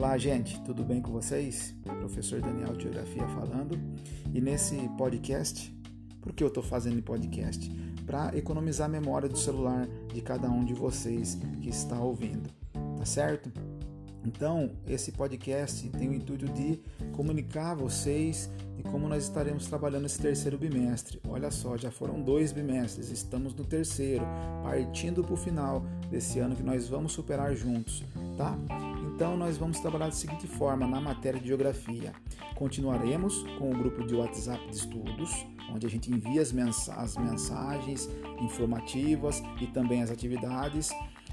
Olá, gente, tudo bem com vocês? Professor Daniel de Geografia falando. E nesse podcast, por que eu estou fazendo podcast? Para economizar a memória do celular de cada um de vocês que está ouvindo, tá certo? Então, esse podcast tem o intuito de comunicar a vocês de como nós estaremos trabalhando esse terceiro bimestre. Olha só, já foram dois bimestres, estamos no terceiro, partindo para o final desse ano que nós vamos superar juntos, tá? Então, nós vamos trabalhar da seguinte forma na matéria de geografia. Continuaremos com o grupo de WhatsApp de estudos, onde a gente envia as, mensagens informativas e também as atividades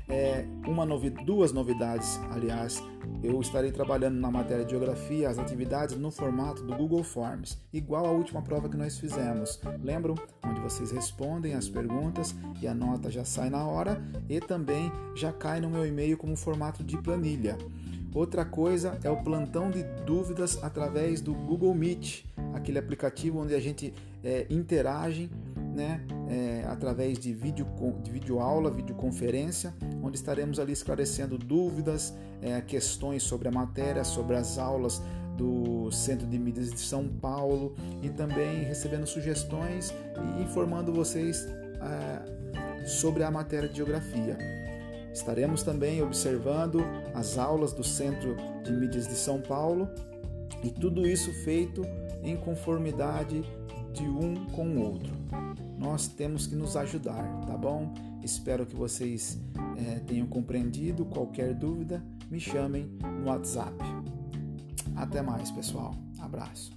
é, uma novi duas novidades, aliás, eu estarei trabalhando na matéria de geografia as atividades no formato do Google Forms, igual à última prova que nós fizemos. Lembram? Onde vocês respondem as perguntas e a nota já sai na hora e também já cai no meu e-mail como formato de planilha. Outra coisa é o plantão de dúvidas através do Google Meet, aquele aplicativo onde a gente é, interage né, é, através de vídeo, de vídeo aula, videoconferência, onde estaremos ali esclarecendo dúvidas, é, questões sobre a matéria, sobre as aulas do Centro de Mídias de São Paulo e também recebendo sugestões e informando vocês é, sobre a matéria de geografia. Estaremos também observando as aulas do Centro de Mídias de São Paulo e tudo isso feito em conformidade de um com o outro. Nós temos que nos ajudar, tá bom? Espero que vocês é, tenham compreendido. Qualquer dúvida, me chamem no WhatsApp. Até mais, pessoal. Abraço.